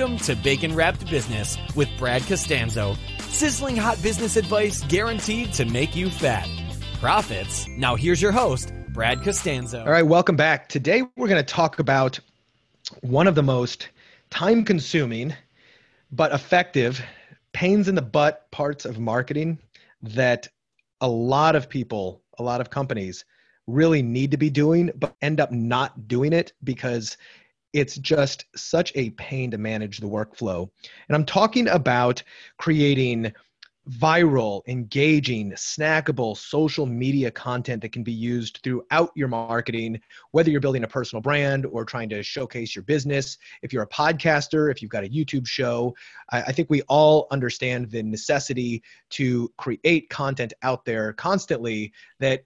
Welcome to Bacon Wrapped Business with Brad Costanzo. Sizzling hot business advice guaranteed to make you fat. Profits. Now here's your host, Brad Costanzo. All right, welcome back. Today we're going to talk about one of the most time consuming but effective pains in the butt parts of marketing that a lot of people, a lot of companies really need to be doing, but end up not doing it because it's just such a pain to manage the workflow. And I'm talking about creating viral, engaging, snackable social media content that can be used throughout your marketing, whether you're building a personal brand or trying to showcase your business. If you're a podcaster, if you've got a YouTube show, I, think we all understand the necessity to create content out there constantly that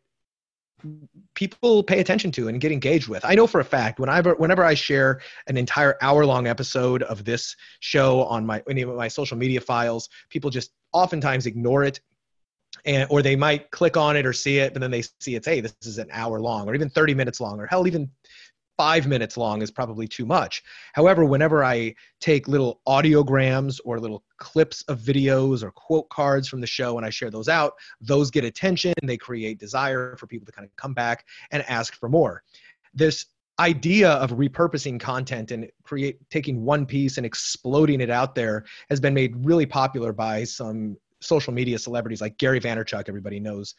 people pay attention to and get engaged with. I know for a fact whenever whenever I share an entire hour long episode of this show on my any of my social media files, people just oftentimes ignore it. And, or they might click on it or see it, but then they see it's hey, this is an hour long, or even 30 minutes long, or hell, even five minutes long is probably too much. However, whenever I take little audiograms or little clips of videos or quote cards from the show and I share those out, those get attention they create desire for people to kind of come back and ask for more. This idea of repurposing content and create taking one piece and exploding it out there has been made really popular by some social media celebrities like Gary Vaynerchuk, everybody knows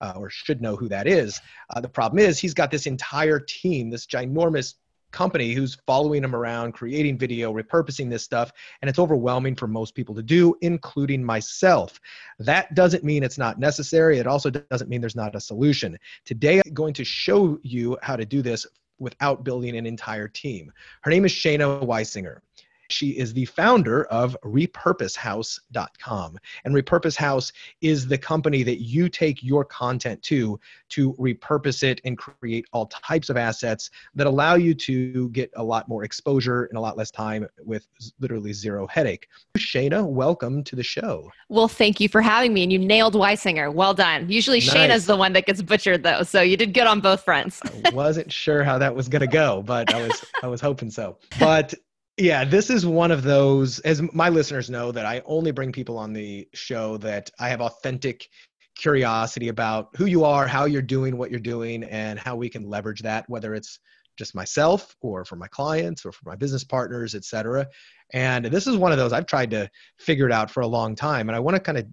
uh, or should know who that is. Uh, the problem is he's got this entire team, this ginormous company who's following him around, creating video, repurposing this stuff, and it's overwhelming for most people to do, including myself. That doesn't mean it's not necessary. It also doesn't mean there's not a solution. Today, I'm going to show you how to do this without building an entire team. Her name is Shaina Weisinger. She is the founder of repurposehouse.com. And Repurpose House is the company that you take your content to to repurpose it and create all types of assets that allow you to get a lot more exposure in a lot less time with literally zero headache. Shaina, welcome to the show. Well, thank you for having me. And you nailed Weisinger. Well done. Usually nice. Shaina's the one that gets butchered though. So you did good on both fronts. I wasn't sure how that was gonna go, but I was I was hoping so. But yeah, this is one of those, as my listeners know, that I only bring people on the show that I have authentic curiosity about who you are, how you're doing what you're doing, and how we can leverage that, whether it's just myself or for my clients or for my business partners, et cetera. And this is one of those I've tried to figure it out for a long time. And I want to kind of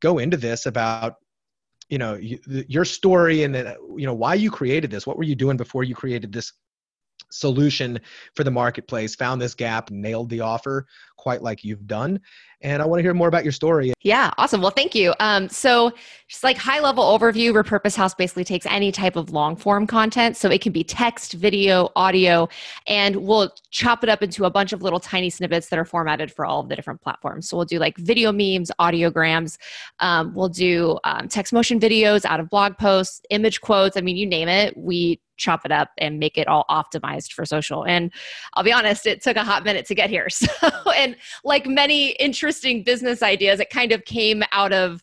go into this about you know your story and then uh, you know why you created this what were you doing before you created this solution for the marketplace, found this gap, nailed the offer quite like you've done. And I want to hear more about your story. Yeah, awesome. Well, thank you. Um, so, just like high level overview, Repurpose House basically takes any type of long form content. So, it can be text, video, audio, and we'll chop it up into a bunch of little tiny snippets that are formatted for all of the different platforms. So, we'll do like video memes, audiograms, um, we'll do um, text motion videos out of blog posts, image quotes. I mean, you name it. We chop it up and make it all optimized for social. And I'll be honest, it took a hot minute to get here. So, and like many interesting business ideas, it kind of came out of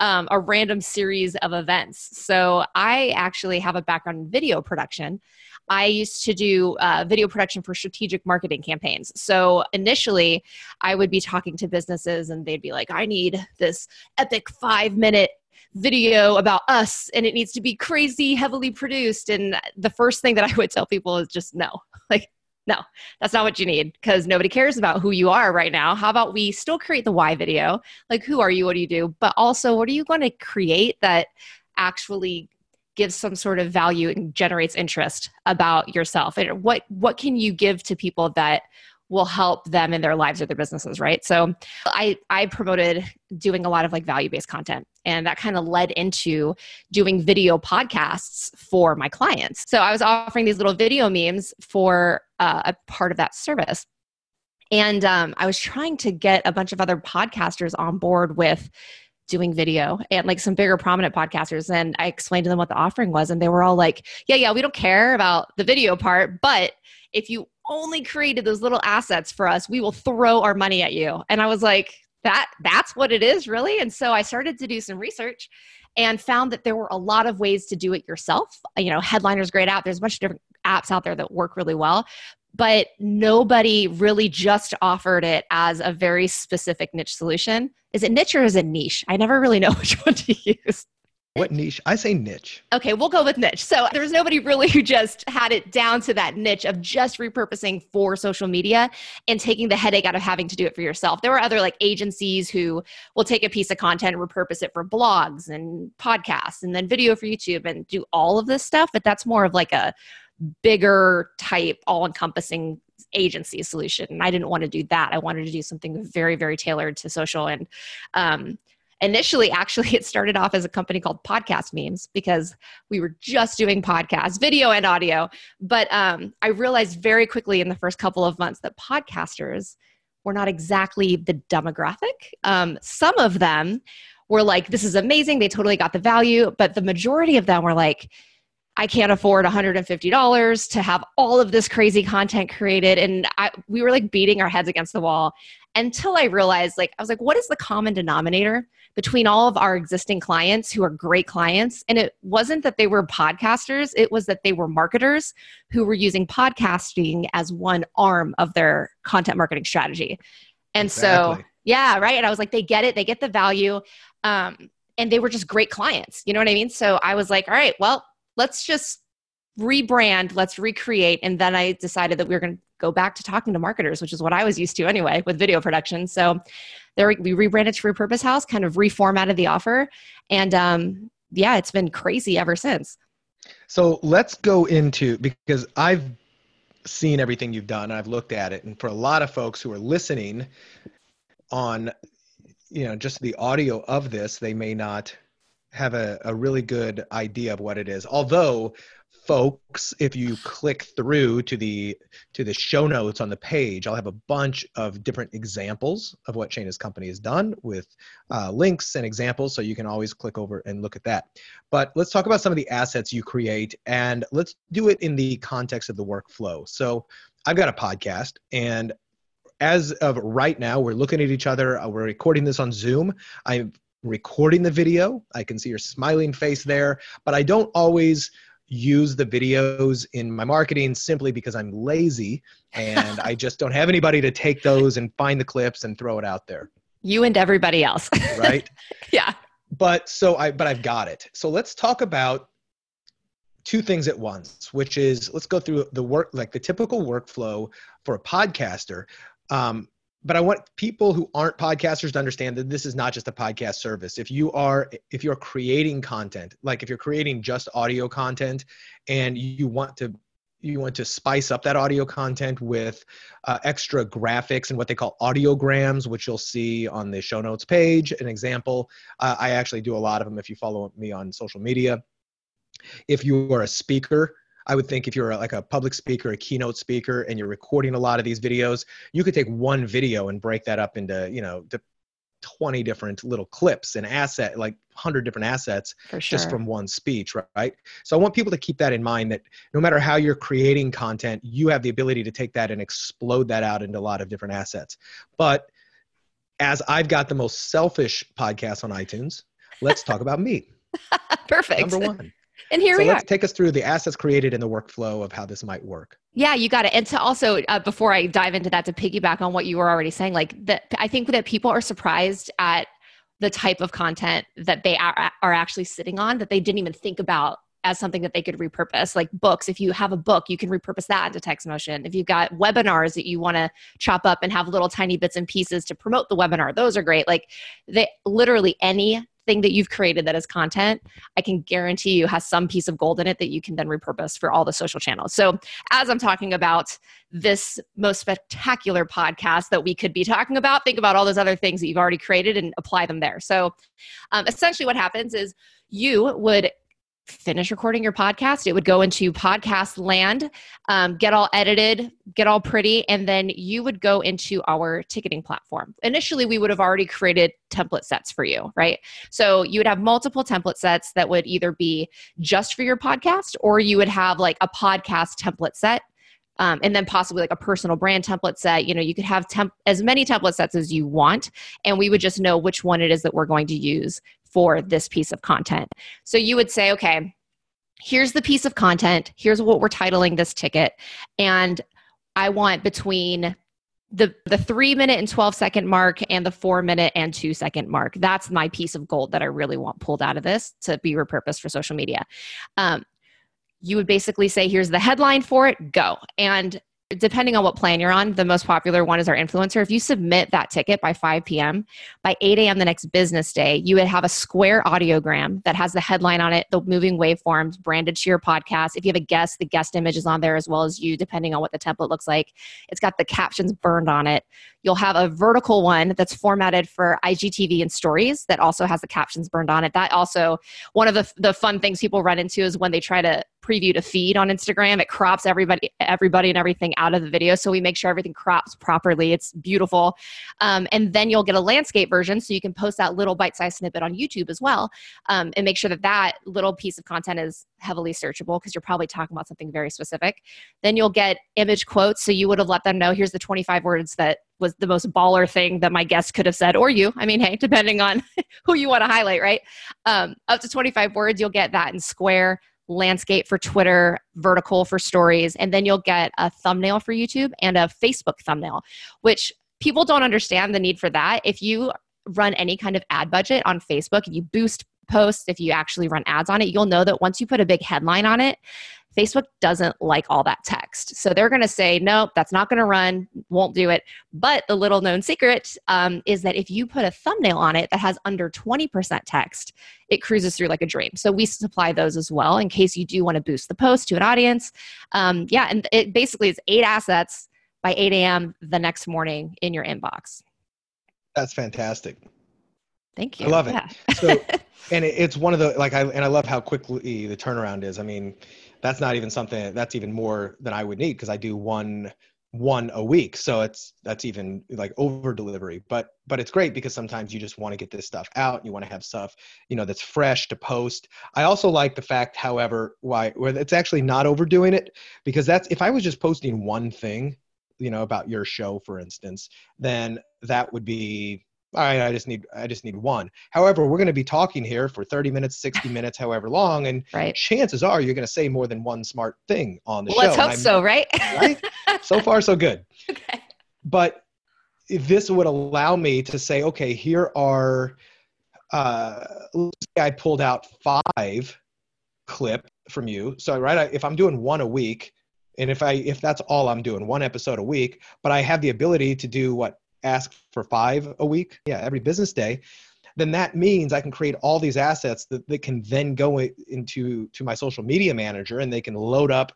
um, a random series of events. So I actually have a background in video production. I used to do uh, video production for strategic marketing campaigns. So initially, I would be talking to businesses and they'd be like, I need this epic five minute video about us and it needs to be crazy heavily produced and the first thing that i would tell people is just no like no that's not what you need because nobody cares about who you are right now. How about we still create the why video? Like who are you? What do you do? But also what are you going to create that actually gives some sort of value and generates interest about yourself? And what what can you give to people that will help them in their lives or their businesses right? So i i promoted doing a lot of like value based content and that kind of led into doing video podcasts for my clients so i was offering these little video memes for uh, a part of that service and um, i was trying to get a bunch of other podcasters on board with doing video and like some bigger prominent podcasters and i explained to them what the offering was and they were all like yeah yeah we don't care about the video part but if you only created those little assets for us, we will throw our money at you. And I was like, that that's what it is really and so i started to do some research and found that there were a lot of ways to do it yourself you know headliner's great app there's a bunch of different apps out there that work really well but nobody really just offered it as a very specific niche solution. Is it niche or is it niche? I never really know which one to use. What niche? I say niche. Okay, we'll go with niche. So there was nobody really who just had it down to that niche of just repurposing for social media and taking the headache out of having to do it for yourself. There were other like agencies who will take a piece of content and repurpose it for blogs and podcasts and then video for YouTube and do all of this stuff, but that's more of like a bigger type all encompassing agency solution and i didn't want to do that i wanted to do something very very tailored to social and um, initially actually it started off as a company called podcast memes because we were just doing podcasts video and audio. But um, i realized very quickly in the first couple of months that podcasters were not exactly the demographic. Um, some of them were like this is amazing. They totally got the value. But the majority of them were like I can't afford $150 to have all of this crazy content created. And I, we were like beating our heads against the wall until I realized, like, I was like, what is the common denominator between all of our existing clients who are great clients? And it wasn't that they were podcasters, it was that they were marketers who were using podcasting as one arm of their content marketing strategy. And exactly. so, yeah, right. And I was like, they get it, they get the value. Um, and they were just great clients. You know what I mean? So I was like, all right, well, let's just rebrand, let's recreate. And then I decided that we were going to go back to talking to marketers, which is what I was used to anyway with video production. So there we rebranded to Repurpose House, kind of reformatted the offer. And um, yeah, it's been crazy ever since. So let's go into because I've seen everything you've done. I've looked at it. And for a lot of folks who are listening on, you know, just the audio of this, they may not have a, a really good idea of what it is. Although folks if you click through to the to the show notes on the page i'll have a bunch of different examples of what shaina's company has done with uh, links and examples so you can always click over and look at that. But let's talk about some of the assets you create and let's do it in the context of the workflow. So i've got a podcast and as of right now we're looking at each other. Uh, we're recording this on zoom. I'm recording the video. I can see your smiling face there, but I don't always use the videos in my marketing simply because I'm lazy and I just don't have anybody to take those and find the clips and throw it out there. You and everybody else. right? Yeah. But so I but I've got it. So let's talk about two things at once, which is let's go through the work like the typical workflow for a podcaster. Um, but I want people who aren't podcasters to understand that this is not just a podcast service. If you are if you're creating content, like if you're creating just audio content and you want to you want to spice up that audio content with uh, extra graphics and what they call audiograms, which you'll see on the show notes page. An example, uh, I actually do a lot of them if you follow me on social media. If you are a speaker, I would think if you're like a public speaker, a keynote speaker, and you're recording a lot of these videos, you could take one video and break that up into, you know, 20 different little clips and asset, like 100 different assets sure. just from one speech, right? So I want people to keep that in mind that no matter how you're creating content, you have the ability to take that and explode that out into a lot of different assets. But as I've got the most selfish podcast on iTunes, let's talk about me. Perfect. Number one. And here so we let's are. take us through the assets created in the workflow of how this might work. Yeah, you got it. And to also, uh, before I dive into that, to piggyback on what you were already saying, like that, I think that people are surprised at the type of content that they are, are actually sitting on that they didn't even think about as something that they could repurpose like books if you have a book you can repurpose that into text motion if you've got webinars that you want to chop up and have little tiny bits and pieces to promote the webinar those are great like they literally any thing that you've created that is content, I can guarantee you has some piece of gold in it that you can then repurpose for all the social channels. So, as I'm talking about this most spectacular podcast that we could be talking about, think about all those other things that you've already created and apply them there. So, um, essentially, what happens is you would finish recording your podcast, it would go into podcast land, um, get all edited, get all pretty, and then you would go into our ticketing platform. Initially, we would have already created template sets for you, right? So you would have multiple template sets that would either be just for your podcast or you would have like a podcast template set. Um, and then possibly like a personal brand template set. You know, you could have temp- as many template sets as you want, and we would just know which one it is that we're going to use for this piece of content. So you would say, okay, here's the piece of content, here's what we're titling this ticket, and I want between the the three minute and 12 second mark and the four minute and two second mark. That's my piece of gold that i really want pulled out of this to be repurposed for social media. Um, you would basically say here's the headline for it. Go. And depending on what plan you're on, the most popular one is our influencer. If you submit that ticket by 5 p.m., by 8 a.m. the next business day, you would have a square audiogram that has the headline on it, the moving waveforms branded to your podcast. If you have a guest, the guest image is on there as well as you, depending on what the template looks like. It's got the captions burned on it. You'll have a vertical one that's formatted for IGTV and stories that also has the captions burned on it. That also, one of the, the fun things people run into is when they try to preview to feed on Instagram. It crops everybody, everybody and everything out of the video. So we make sure everything crops properly. It's beautiful. Um, and then you'll get a landscape version. So you can post that little bite-sized snippet on YouTube as well. Um, and make sure that that little piece of content is heavily searchable because you're probably talking about something very specific. Then you'll get image quotes. So you would have let them know, here's the 25 words that was the most baller thing that my guest could have said, or you. I mean, hey, depending on who you want to highlight, right? Um, up to 25 words, you'll get that in square landscape for Twitter, vertical for stories, and then you'll get a thumbnail for YouTube and a Facebook thumbnail, which people don't understand the need for that. If you run any kind of ad budget on Facebook, if you boost posts, if you actually run ads on it, you'll know that once you put a big headline on it, Facebook doesn't like all that text. So they're going to say, nope, that's not going to run, won't do it. But the little known secret um, is that if you put a thumbnail on it that has under 20% text, it cruises through like a dream. So we supply those as well in case you do want to boost the post to an audience. Um, yeah, and it basically is eight assets by 8 a.m. the next morning in your inbox. That's fantastic. Thank you. I love it. Yeah. so, and it's one of the like I and I love how quickly the turnaround is. I mean, that's not even something that's even more than I would need because I do one one a week. So it's that's even like over delivery. But but it's great because sometimes you just want to get this stuff out you want to have stuff you know that's fresh to post. I also like the fact however why where it's actually not overdoing it because that's if i was just posting one thing you know about your show for instance then that would be all right i just need i just need one. However we're going to be talking here for 30 minutes 60 minutes however long and right. chances are you're going to say more than one smart thing on the well, show let's hope so right? Right? So far so good. Okay. But this would allow me to say okay here are uh i pulled out five clip from you. So right if i'm doing one a week and if i if that's all i'm doing one episode a week but i have the ability to do what ask for five a week, yeah, every business day, then that means I can create all these assets that, that can then go into to my social media manager and they can load up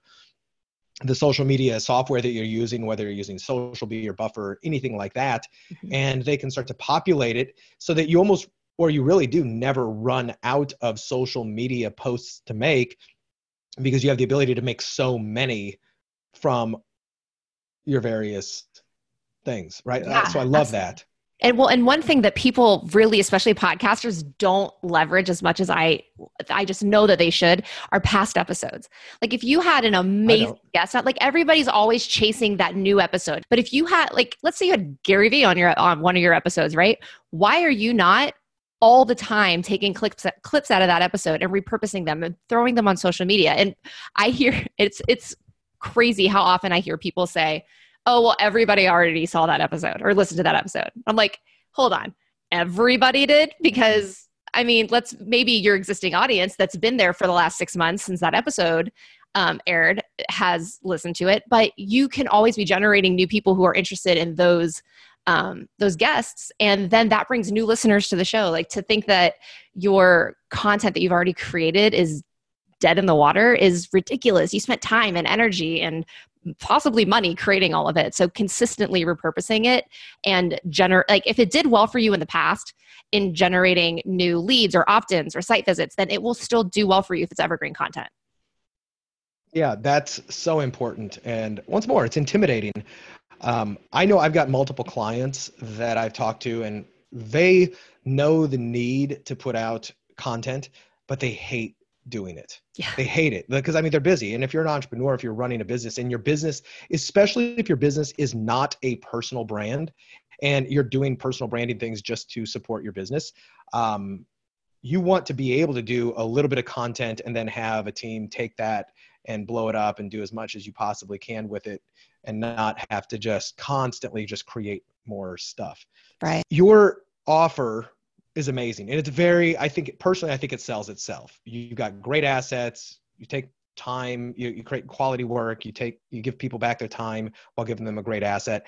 the social media software that you're using, whether you're using Socialbee or Buffer, anything like that, mm-hmm. and they can start to populate it so that you almost, or you really do, never run out of social media posts to make because you have the ability to make so many from your various things, right? Yeah, so I love that. And well, and one thing that people really, especially podcasters, don't leverage as much as I, I just know that they should, are past episodes. Like if you had an amazing guest, like everybody's always chasing that new episode. But if you had, like, let's say you had Gary Vee on your on one of your episodes, right? Why are you not all the time taking clips clips out of that episode and repurposing them and throwing them on social media? And I hear it's it's crazy how often I hear people say oh, well, everybody already saw that episode or listened to that episode. I'm like, hold on. Everybody did? Because, I mean, let's maybe your existing audience that's been there for the last six months since that episode um, aired has listened to it, but you can always be generating new people who are interested in those um, those guests and then that brings new listeners to the show like to think that your content that you've already created is dead in the water is ridiculous you spent time and energy and possibly money creating all of it. So consistently repurposing it and generate like if it did well for you in the past in generating new leads or opt-ins or site visits, then it will still do well for you if it's evergreen content. Yeah, that's so important. And once more, it's intimidating. Um, I know I've got multiple clients that I've talked to, and they know the need to put out content, but they hate doing it. Yeah. They hate it because I mean they're busy. And if you're an entrepreneur, if you're running a business and your business, especially if your business is not a personal brand and you're doing personal branding things just to support your business, um, you want to be able to do a little bit of content and then have a team take that and blow it up and do as much as you possibly can with it and not have to just constantly just create more stuff. Right. Your offer is amazing. And it's very, I think personally, I think it sells itself. You've got great assets, you take time, you, you create quality work, you take, you give people back their time while giving them a great asset.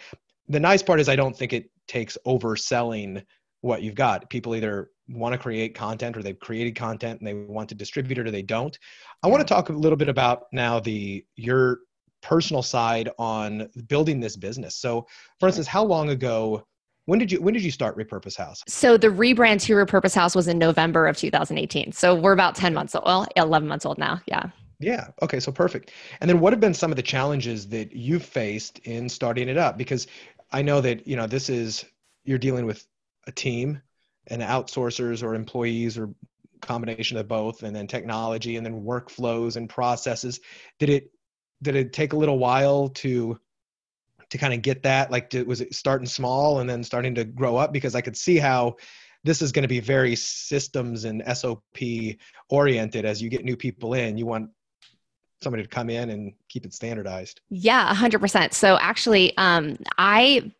The nice part is I don't think it takes overselling what you've got. People either want to create content or they've created content and they want to distribute it or they don't. I want to talk a little bit about now the your personal side on building this business. So for instance, how long ago when did you when did you start Repurpose House? So the rebrand to Repurpose House was in November of 2018. So we're about 10 months old. Well, 11 months old now. Yeah. Yeah. Okay. So perfect. And then what have been some of the challenges that you've faced in starting it up? Because I know that you know this is you're dealing with a team and outsourcers or employees or combination of both and then technology and then workflows and processes did it did it take a little while to to kind of get that like did, was it starting small and then starting to grow up? Because i could see how this is going to be very systems and sop oriented. As you get new people in you want somebody to come in and keep it standardized. Yeah 100% so actually um, i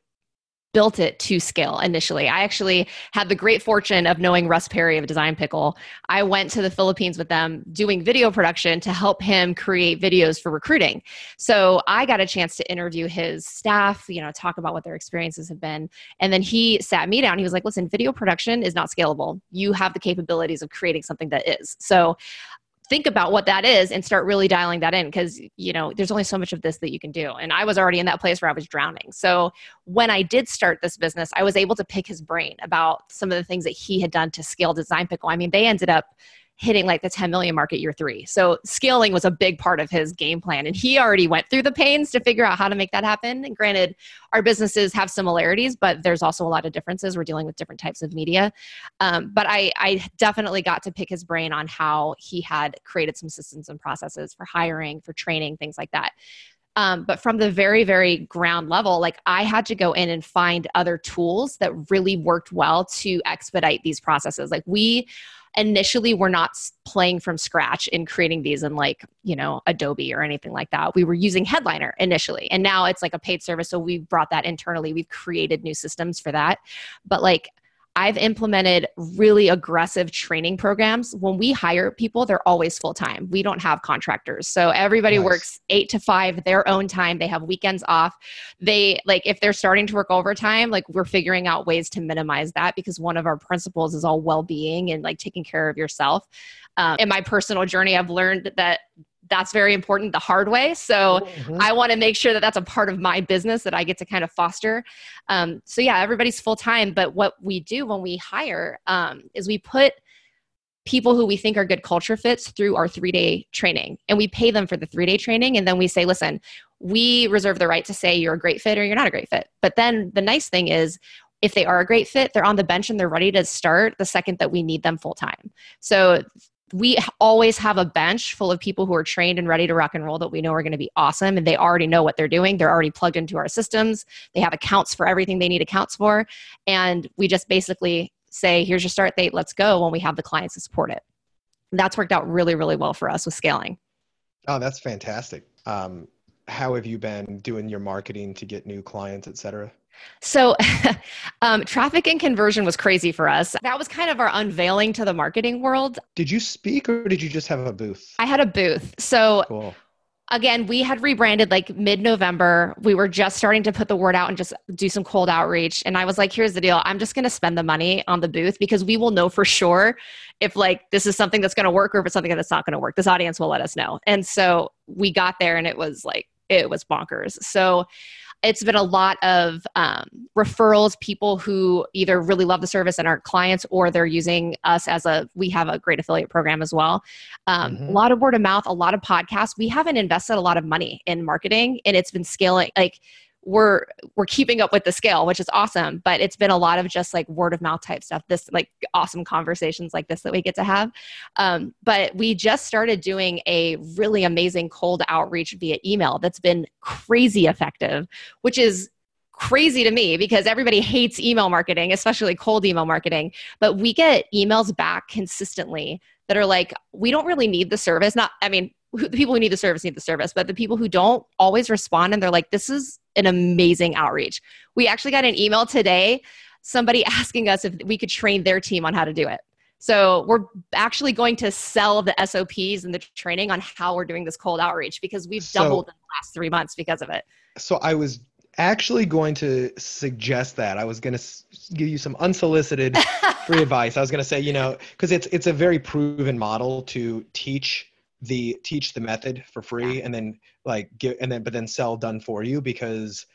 built it to scale initially. I actually had the great fortune of knowing Russ Perry of Design Pickle. I went to the Philippines with them doing video production to help him create videos for recruiting. So I got a chance to interview his staff, you know, talk about what their experiences have been. And then he sat me down. He was like, listen, video production is not scalable. You have the capabilities of creating something that is. So think about what that is and start really dialing that in because you know there's only so much of this that you can do. And i was already in that place where i was drowning. So when i did start this business i was able to pick his brain about some of the things that he had done to scale design pickle. I mean they ended up hitting like the 10 million market year three. So scaling was a big part of his game plan. And he already went through the pains to figure out how to make that happen. And granted, our businesses have similarities, but there's also a lot of differences. We're dealing with different types of media. Um, but I, I definitely got to pick his brain on how he had created some systems and processes for hiring, for training, things like that. Um, but from the very, very ground level, like I had to go in and find other tools that really worked well to expedite these processes. Like we initially were not playing from scratch in creating these in like you know adobe or anything like that. We were using headliner initially and now it's like a paid service so we've brought that internally. We've created new systems for that. But like I've implemented really aggressive training programs. When we hire people, they're always full time. We don't have contractors. So everybody nice. works eight to five, their own time. They have weekends off. They like, if they're starting to work overtime, like we're figuring out ways to minimize that because one of our principles is all well being and like taking care of yourself. Um, in my personal journey, I've learned that that's very important the hard way. So mm-hmm. I want to make sure that that's a part of my business that I get to kind of foster. Um, so yeah, everybody's full time. But what we do when we hire um, is we put people who we think are good culture fits through our three day training and we pay them for the three day training. And then we say, listen, we reserve the right to say you're a great fit or you're not a great fit. But then the nice thing is, if they are a great fit, they're on the bench and they're ready to start the second that we need them full time. So we always have a bench full of people who are trained and ready to rock and roll that we know are going to be awesome and they already know what they're doing. They're already plugged into our systems. They have accounts for everything they need accounts for and we just basically say here's your start date. Let's go when we have the clients to support it. That's worked out really really well for us with scaling. Oh that's fantastic. Um, how have you been doing your marketing to get new clients et cetera so, um, traffic and conversion was crazy for us. That was kind of our unveiling to the marketing world. Did you speak or did you just have a booth? I had a booth. So, cool. again, we had rebranded like mid November. We were just starting to put the word out and just do some cold outreach. And I was like, here's the deal I'm just going to spend the money on the booth because we will know for sure if like this is something that's going to work or if it's something that's not going to work. This audience will let us know. And so we got there and it was like, it was bonkers. So, it's been a lot of um, referrals people who either really love the service and are clients or they're using us as a we have a great affiliate program as well um, mm-hmm. a lot of word of mouth a lot of podcasts we haven't invested a lot of money in marketing and it's been scaling like we're we're keeping up with the scale which is awesome but it's been a lot of just like word of mouth type stuff this like awesome conversations like this that we get to have. Um, but we just started doing a really amazing cold outreach via email that's been crazy effective which is crazy to me because everybody hates email marketing especially cold email marketing but we get emails back consistently that are like we don't really need the service. Not i mean who, the people who need the service need the service, but the people who don't always respond and they're like, this is an amazing outreach. We actually got an email today, somebody asking us if we could train their team on how to do it. So we're actually going to sell the SOPs and the training on how we're doing this cold outreach because we've doubled so, in the last three months because of it. So I was actually going to suggest that. I was going to give you some unsolicited free advice. I was going to say, you know, because it's it's a very proven model to teach the teach the method for free and then like give and then but then sell done for you because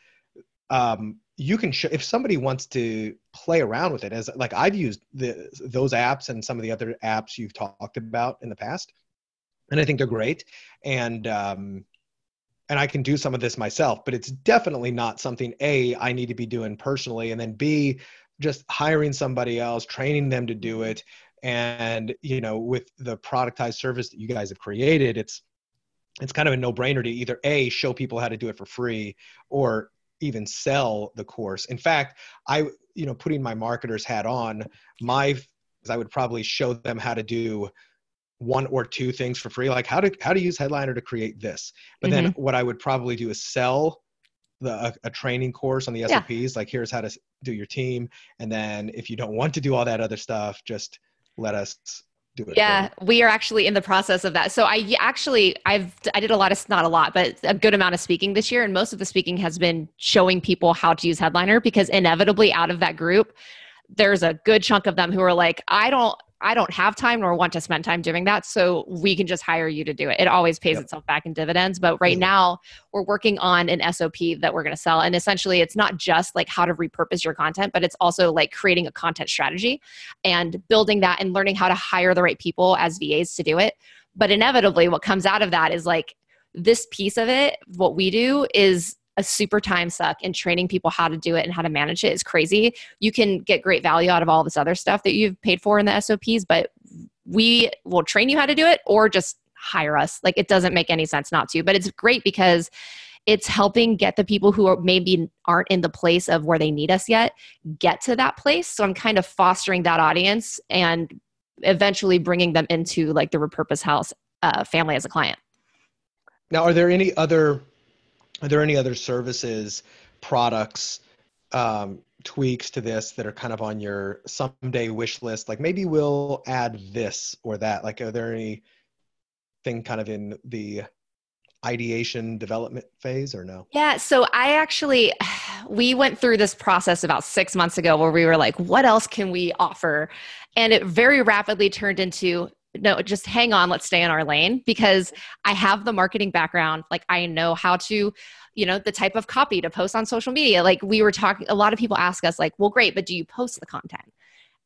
um you can show if somebody wants to play around with it as like I've used the those apps and some of the other apps you've talked about in the past and I think they're great and um and I can do some of this myself, but it's definitely not something A, I need to be doing personally, and then B, just hiring somebody else, training them to do it. And, you know, with the productized service that you guys have created, it's it's kind of a no-brainer to either A, show people how to do it for free, or even sell the course. In fact, I, you know, putting my marketer's hat on, my I would probably show them how to do one or two things for free like how to how to use headliner to create this but mm-hmm. then what i would probably do is sell the a, a training course on the sops yeah. like here's how to do your team and then if you don't want to do all that other stuff just let us do it yeah we are actually in the process of that. So i actually i've i did a lot of not a lot but a good amount of speaking this year and most of the speaking has been showing people how to use headliner because inevitably out of that group there's a good chunk of them who are like i don't I don't have time nor want to spend time doing that. So we can just hire you to do it. It always pays yep. itself back in dividends. But right now, we're working on an SOP that we're going to sell. And essentially, it's not just like how to repurpose your content, but it's also like creating a content strategy and building that and learning how to hire the right people as VAs to do it. But inevitably, what comes out of that is like this piece of it, what we do is a super time suck and training people how to do it and how to manage it is crazy. You can get great value out of all this other stuff that you've paid for in the SOPs, but we will train you how to do it or just hire us. Like it doesn't make any sense not to, but it's great because it's helping get the people who are maybe aren't in the place of where they need us yet get to that place. So I'm kind of fostering that audience and eventually bringing them into like the repurpose house uh, family as a client. Now, are there any other are there any other services, products, um, tweaks to this that are kind of on your someday wish list? Like maybe we'll add this or that. Like, are there any thing kind of in the ideation development phase or no? Yeah. So I actually, we went through this process about six months ago where we were like, what else can we offer? And it very rapidly turned into no, just hang on, let's stay in our lane because I have the marketing background. Like I know how to, you know, the type of copy to post on social media. Like we were talking, a lot of people ask us, like, well, great, but do you post the content?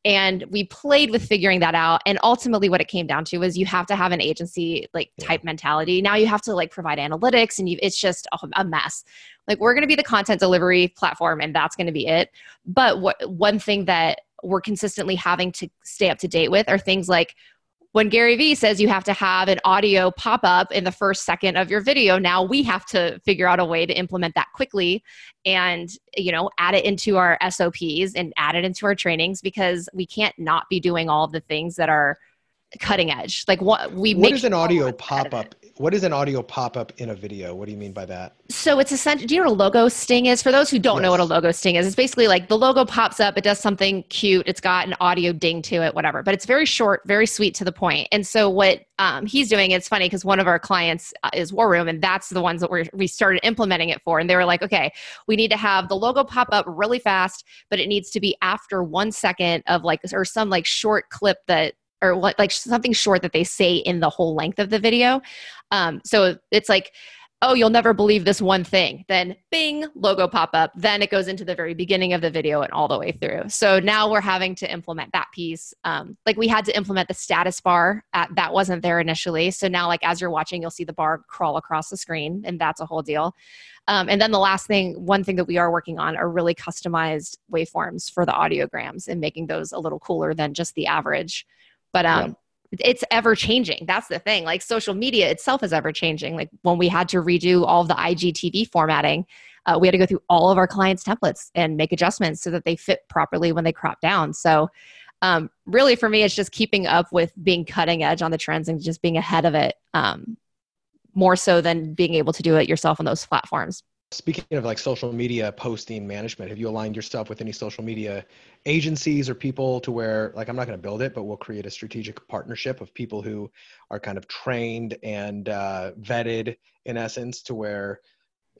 And we played with figuring that out. And ultimately, what it came down to was you have to have an agency like type mentality. Now you have to like provide analytics, and you, it's just a mess. Like we're going to be the content delivery platform, and that's going to be it. But what one thing that we're consistently having to stay up to date with are things like when Gary Vee says you have to have an audio pop up in the first second of your video, now we have to figure out a way to implement that quickly and you know add it into our SOPs and add it into our trainings because we can't not be doing all of the things that are cutting edge. Like what we what is an audio pop up what is an audio pop up in a video? What do you mean by that? So it's essentially, do you know what a logo sting is? For those who don't yes. know what a logo sting is, it's basically like the logo pops up, it does something cute, it's got an audio ding to it, whatever. But it's very short, very sweet to the point. And so what um, he's doing, it's funny because one of our clients uh, is War Room, and that's the ones that we we started implementing it for. And they were like, okay, we need to have the logo pop up really fast, but it needs to be after one second of like, or some like short clip that or what like something short that they say in the whole length of the video. Um, so it's like oh you'll never believe this one thing. Then bing logo pop up. Then it goes into the very beginning of the video and all the way through. So now we're having to implement that piece. Um, like we had to implement the status bar at, that wasn't there initially. So now like as you're watching you'll see the bar crawl across the screen and that's a whole deal. Um, and then the last thing one thing that we are working on are really customized waveforms for the audiograms and making those a little cooler than just the average but um, it's ever changing. That's the thing. Like social media itself is ever changing. Like when we had to redo all of the IGTV formatting, uh, we had to go through all of our clients' templates and make adjustments so that they fit properly when they crop down. So um, really for me it's just keeping up with being cutting edge on the trends and just being ahead of it um, more so than being able to do it yourself on those platforms. Speaking of like social media posting management, have you aligned yourself with any social media agencies or people to where, like, I'm not going to build it, but we'll create a strategic partnership of people who are kind of trained and uh, vetted in essence to where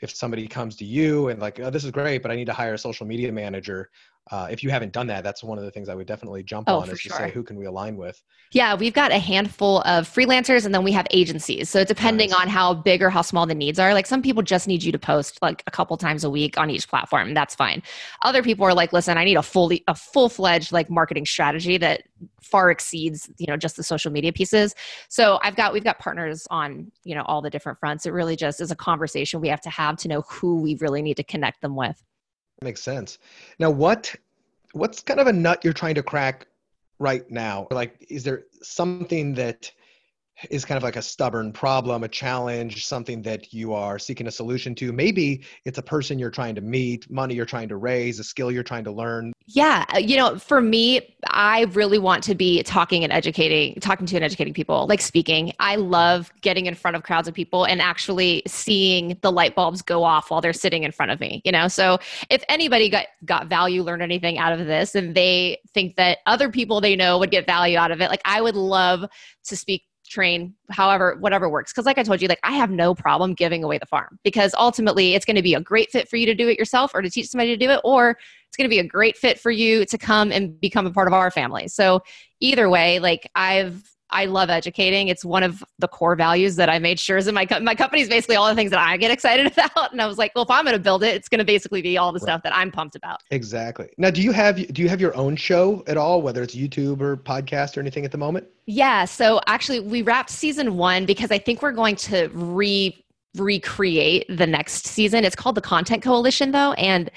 if somebody comes to you and like, oh, this is great, but I need to hire a social media manager, uh, if you haven't done that, that's one of the things I would definitely jump oh, on is sure. to say who can we align with. Yeah, we've got a handful of freelancers and then we have agencies. So depending nice. on how big or how small the needs are, like some people just need you to post like a couple times a week on each platform. That's fine. Other people are like, listen, I need a fully a full fledged like marketing strategy that far exceeds you know just the social media pieces. So I've got we've got partners on you know all the different fronts. It really just is a conversation we have to have to know who we really need to connect them with. Makes sense. Now, what what's kind of a nut you're trying to crack right now? Like, is there something that is kind of like a stubborn problem, a challenge, something that you are seeking a solution to. Maybe it's a person you're trying to meet, money you're trying to raise, a skill you're trying to learn. Yeah. Uh, you know, for me, I really want to be talking and educating, talking to and educating people, like speaking. I love getting in front of crowds of people and actually seeing the light bulbs go off while they're sitting in front of me, you know? So if anybody got, got value, learned anything out of this, and they think that other people they know would get value out of it, like I would love to speak train however whatever works. Because like i told you like i have no problem giving away the farm because ultimately it's going to be a great fit for you to do it yourself or to teach somebody to do it or it's going to be a great fit for you to come and become a part of our family. So either way like i've I love educating. It's one of the core values that I made sure is in my co- my company is basically all the things that I get excited about. And I was like, well, if I'm going to build it, it's going to basically be all the right. stuff that I'm pumped about. Exactly. Now, do you have do you have your own show at all, whether it's YouTube or podcast or anything at the moment? Yeah. So actually, we wrapped season one because I think we're going to re recreate the next season. It's called the Content Coalition, though, and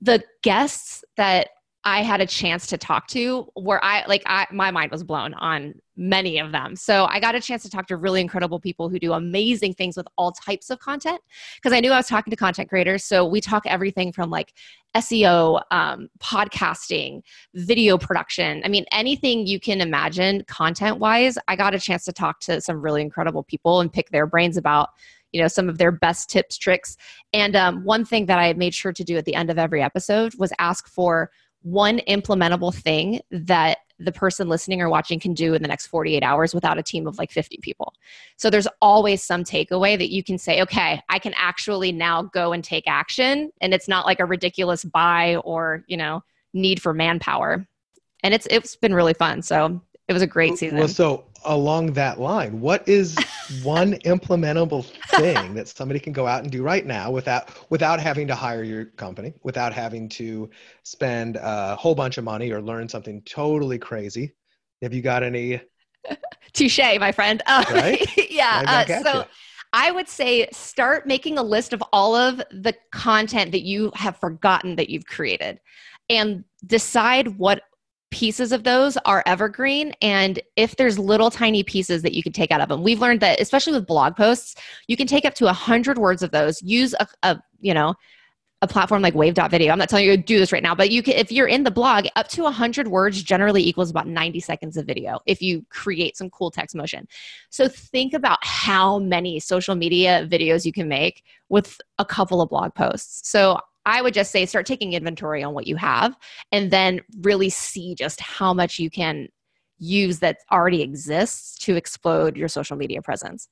the guests that I had a chance to talk to where I like I my mind was blown on many of them. So I got a chance to talk to really incredible people who do amazing things with all types of content because I knew I was talking to content creators. So we talk everything from like SEO, um, podcasting, video production. I mean, anything you can imagine content wise. I got a chance to talk to some really incredible people and pick their brains about you know some of their best tips tricks and um, one thing that i made sure to do at the end of every episode was ask for one implementable thing that the person listening or watching can do in the next 48 hours without a team of like 50 people. So there's always some takeaway that you can say, okay, I can actually now go and take action. And it's not like a ridiculous buy or, you know, need for manpower. And it's it's been really fun. So it was a great season. Well, so along that line, what is one implementable thing that somebody can go out and do right now without without having to hire your company, without having to spend a whole bunch of money or learn something totally crazy? Have you got any? Touche, my friend. Uh, right? yeah. Uh, so. You. I would say start making a list of all of the content that you have forgotten that you've created and decide what pieces of those are evergreen and if there's little tiny pieces that you can take out of them we've learned that especially with blog posts you can take up to 100 words of those use a, a you know a platform like wave.video i'm not telling you to do this right now but you can if you're in the blog up to 100 words generally equals about 90 seconds of video if you create some cool text motion. So think about how many social media videos you can make with a couple of blog posts. So I would just say start taking inventory on what you have and then really see just how much you can use that already exists to explode your social media presence.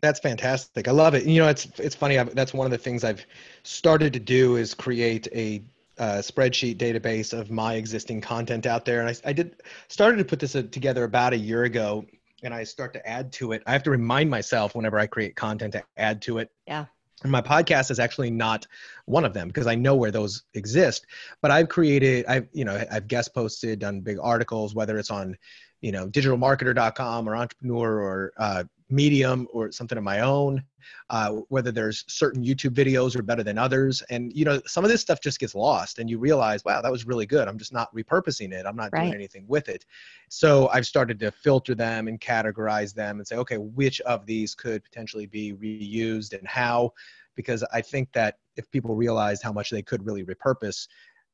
That's fantastic. I love it. You know, it's it's funny. I've, that's one of the things I've started to do is create a uh, spreadsheet database of my existing content out there, and I, I did started to put this uh, together about a year ago, and I start to add to it. I have to remind myself whenever I create content to add to it. Yeah. And my podcast is actually not one of them because I know where those exist. But I've created, I've you know, I've guest posted, done big articles, whether it's on, you know, digitalmarketer.com or entrepreneur or uh, medium or something of my own uh, whether there's certain youtube videos are better than others. And you know some of this stuff just gets lost and you realize wow that was really good. I'm just not repurposing it. I'm not right. doing anything with it. So i've started to filter them and categorize them and say okay which of these could potentially be reused and how? Because i think that if people realize how much they could really repurpose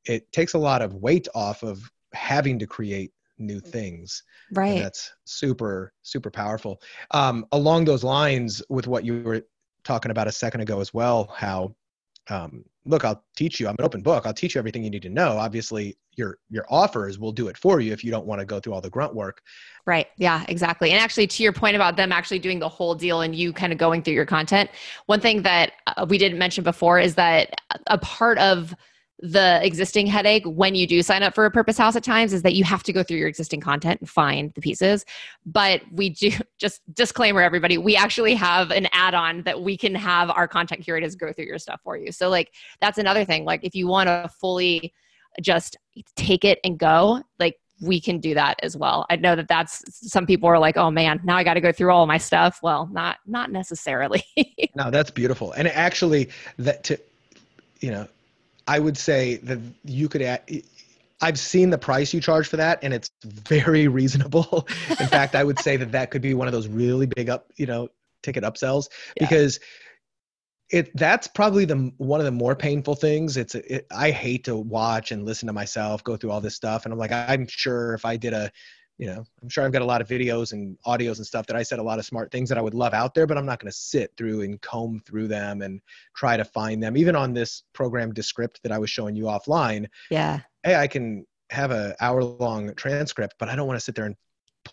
it takes a lot of weight off of having to create new things. Right. And that's super, super powerful. Um, along those lines, with what you were talking about a second ago as well, how um, look, I'll teach you. I'm an open book. I'll teach you everything you need to know. Obviously, your your offers will do it for you if you don't want to go through all the grunt work. Right. Yeah, exactly. And actually, to your point about them actually doing the whole deal and you kind of going through your content, one thing that uh, we didn't mention before is that a part of the existing headache when you do sign up for Repurpose House at times is that you have to go through your existing content and find the pieces. But we do just disclaimer everybody we actually have an add-on that we can have our content curators go through your stuff for you. So like that's another thing. Like if you want to fully just take it and go like we can do that as well. I know that that's some people are like oh man now i got to go through all my stuff. Well not not necessarily. No that's beautiful. And actually that to you know I would say that you could add, I've seen the price you charge for that, and it's very reasonable. In fact, I would say that that could be one of those really big up, you know, ticket upsells yeah. because it that's probably the one of the more painful things. It's it, I hate to watch and listen to myself go through all this stuff, and I'm like, I'm sure if I did a you know, I'm sure I've got a lot of videos and audios and stuff that I said a lot of smart things that I would love out there, but I'm not going to sit through and comb through them and try to find them. Even on this program Descript that I was showing you offline. Yeah. Hey, I can have an hour long transcript, but I don't want to sit there and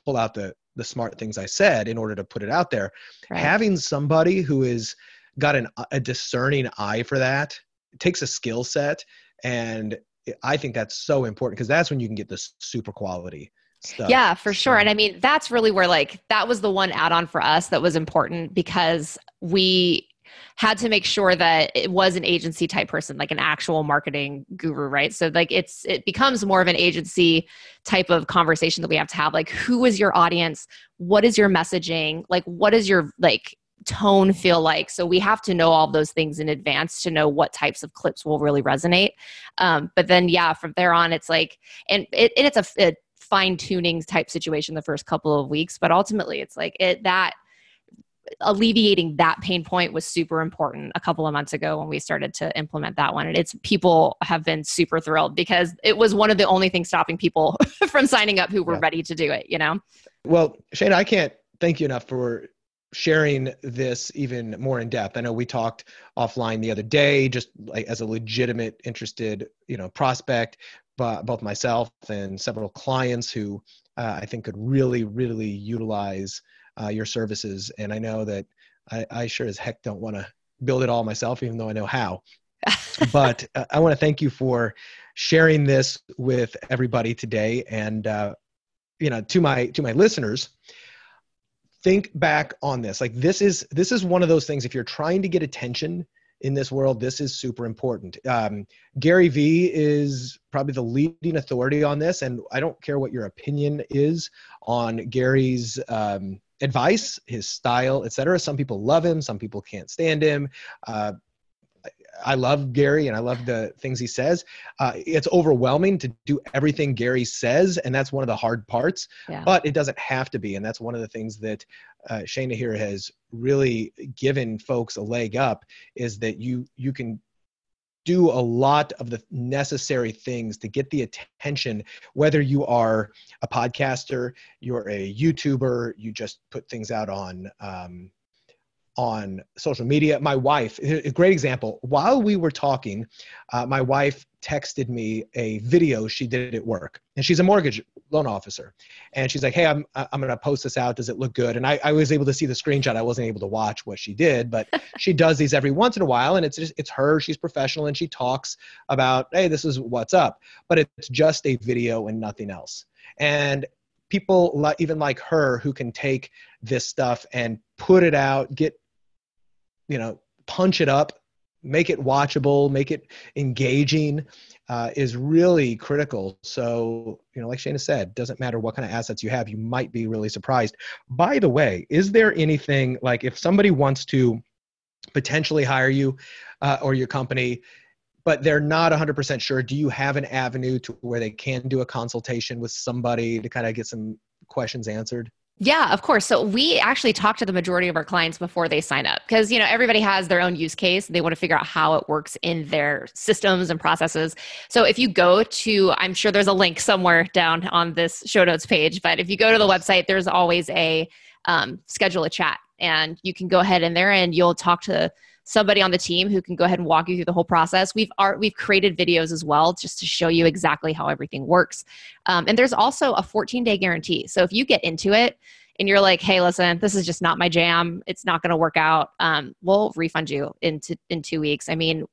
pull out the the smart things I said in order to put it out there. Right. Having somebody who is got an, a discerning eye for that takes a skill set and I think that's so important because that's when you can get the super quality Stuff. Yeah, for sure. And I mean, that's really where like that was the one add on for us that was important because we had to make sure that it was an agency type person like an actual marketing guru right? So like it's it becomes more of an agency type of conversation that we have to have like who is your audience? What is your messaging? Like what is your like tone feel like? So we have to know all those things in advance to know what types of clips will really resonate. Um, but then yeah from there on it's like and, it, it's a, a fine tuning type situation the first couple of weeks, but ultimately it's like it that alleviating that pain point was super important a couple of months ago when we started to implement that one. And it's people have been super thrilled because it was one of the only things stopping people from signing up who were yeah. ready to do it you know? Well Shaina i can't thank you enough for sharing this even more in depth. I know we talked offline the other day just like as a legitimate interested you know prospect both myself and several clients who uh, I think could really, really utilize uh, your services. And I know that I, I sure as heck don't want to build it all myself, even though I know how. but uh, I want to thank you for sharing this with everybody today. And uh, you know, to my to my listeners, think back on this. Like this is this is one of those things. If you're trying to get attention in this world, this is super important. Um, Gary Vee is probably the leading authority on this, and I don't care what your opinion is on Gary's um, advice, his style, etc. Some people love him, some people can't stand him. Uh, I love Gary and I love the things he says. Uh, it's overwhelming to do everything Gary says, and that's one of the hard parts. Yeah. But it doesn't have to be, and that's one of the things that uh, Shaina here has really given folks a leg up is that you you can do a lot of the necessary things to get the attention whether you are a podcaster you're a youtuber you just put things out on um, on social media. My wife, a great example, while we were talking, uh, my wife texted me a video she did at work. And she's a mortgage loan officer. And she's like, hey, I'm, I'm going to post this out. Does it look good? And I, I was able to see the screenshot. I wasn't able to watch what she did, but she does these every once in a while. And it's just, it's her. She's professional and she talks about, hey, this is what's up. But it's just a video and nothing else. And people even like her who can take this stuff and put it out, get you know punch it up make it watchable make it engaging uh, is really critical. So you know like Shaina said doesn't matter what kind of assets you have you might be really surprised. By the way is there anything like if somebody wants to potentially hire you uh, or your company but they're not 100% sure do you have an avenue to where they can do a consultation with somebody to kind of get some questions answered Yeah, of course. So we actually talk to the majority of our clients before they sign up because you know everybody has their own use case. They want to figure out how it works in their systems and processes. So if you go to, I'm sure there's a link somewhere down on this show notes page, but if you go to the website, there's always a um, schedule a chat, and you can go ahead in there and you'll talk to somebody on the team who can go ahead and walk you through the whole process. We've art, we've created videos as well just to show you exactly how everything works. Um, and there's also a 14 day guarantee. So if you get into it and you're like, hey, listen, this is just not my jam. It's not going to work out. Um, we'll refund you into in two weeks. I mean,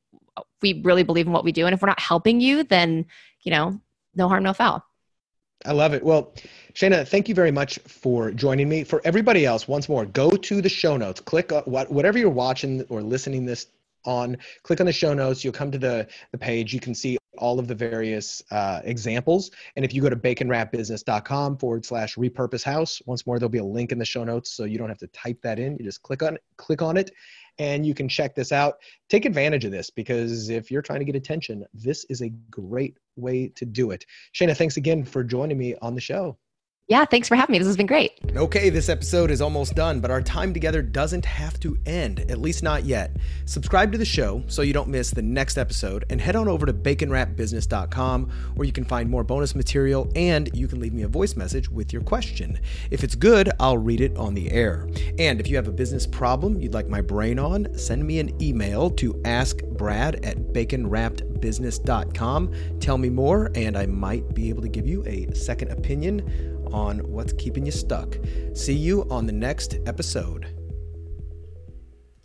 we really believe in what we do, and if we're not helping you, then you know, no harm, no foul. I love it. Well, Shaina, thank you very much for joining me. For everybody else, once more, go to the show notes. Click whatever you're watching or listening this on. Click on the show notes. You'll come to the the page. You can see all of the various uh, examples. And if you go to baconwrappedbusiness.com forward slash repurpose house, once more, there'll be a link in the show notes, so you don't have to type that in. You just click on click on it, and you can check this out. Take advantage of this because if you're trying to get attention, this is a great way to do it. Shaina, thanks again for joining me on the show. Yeah, thanks for having me. This has been great. Okay, this episode is almost done, but our time together doesn't have to end, at least not yet. Subscribe to the show so you don't miss the next episode and head on over to baconwrappedbusiness.com where you can find more bonus material and you can leave me a voice message with your question. If it's good, I'll read it on the air. And if you have a business problem you'd like my brain on, send me an email to askbrad at baconwrappedbusiness.com. Tell me more, and I might be able to give you a second opinion on what's keeping you stuck. See you on the next episode.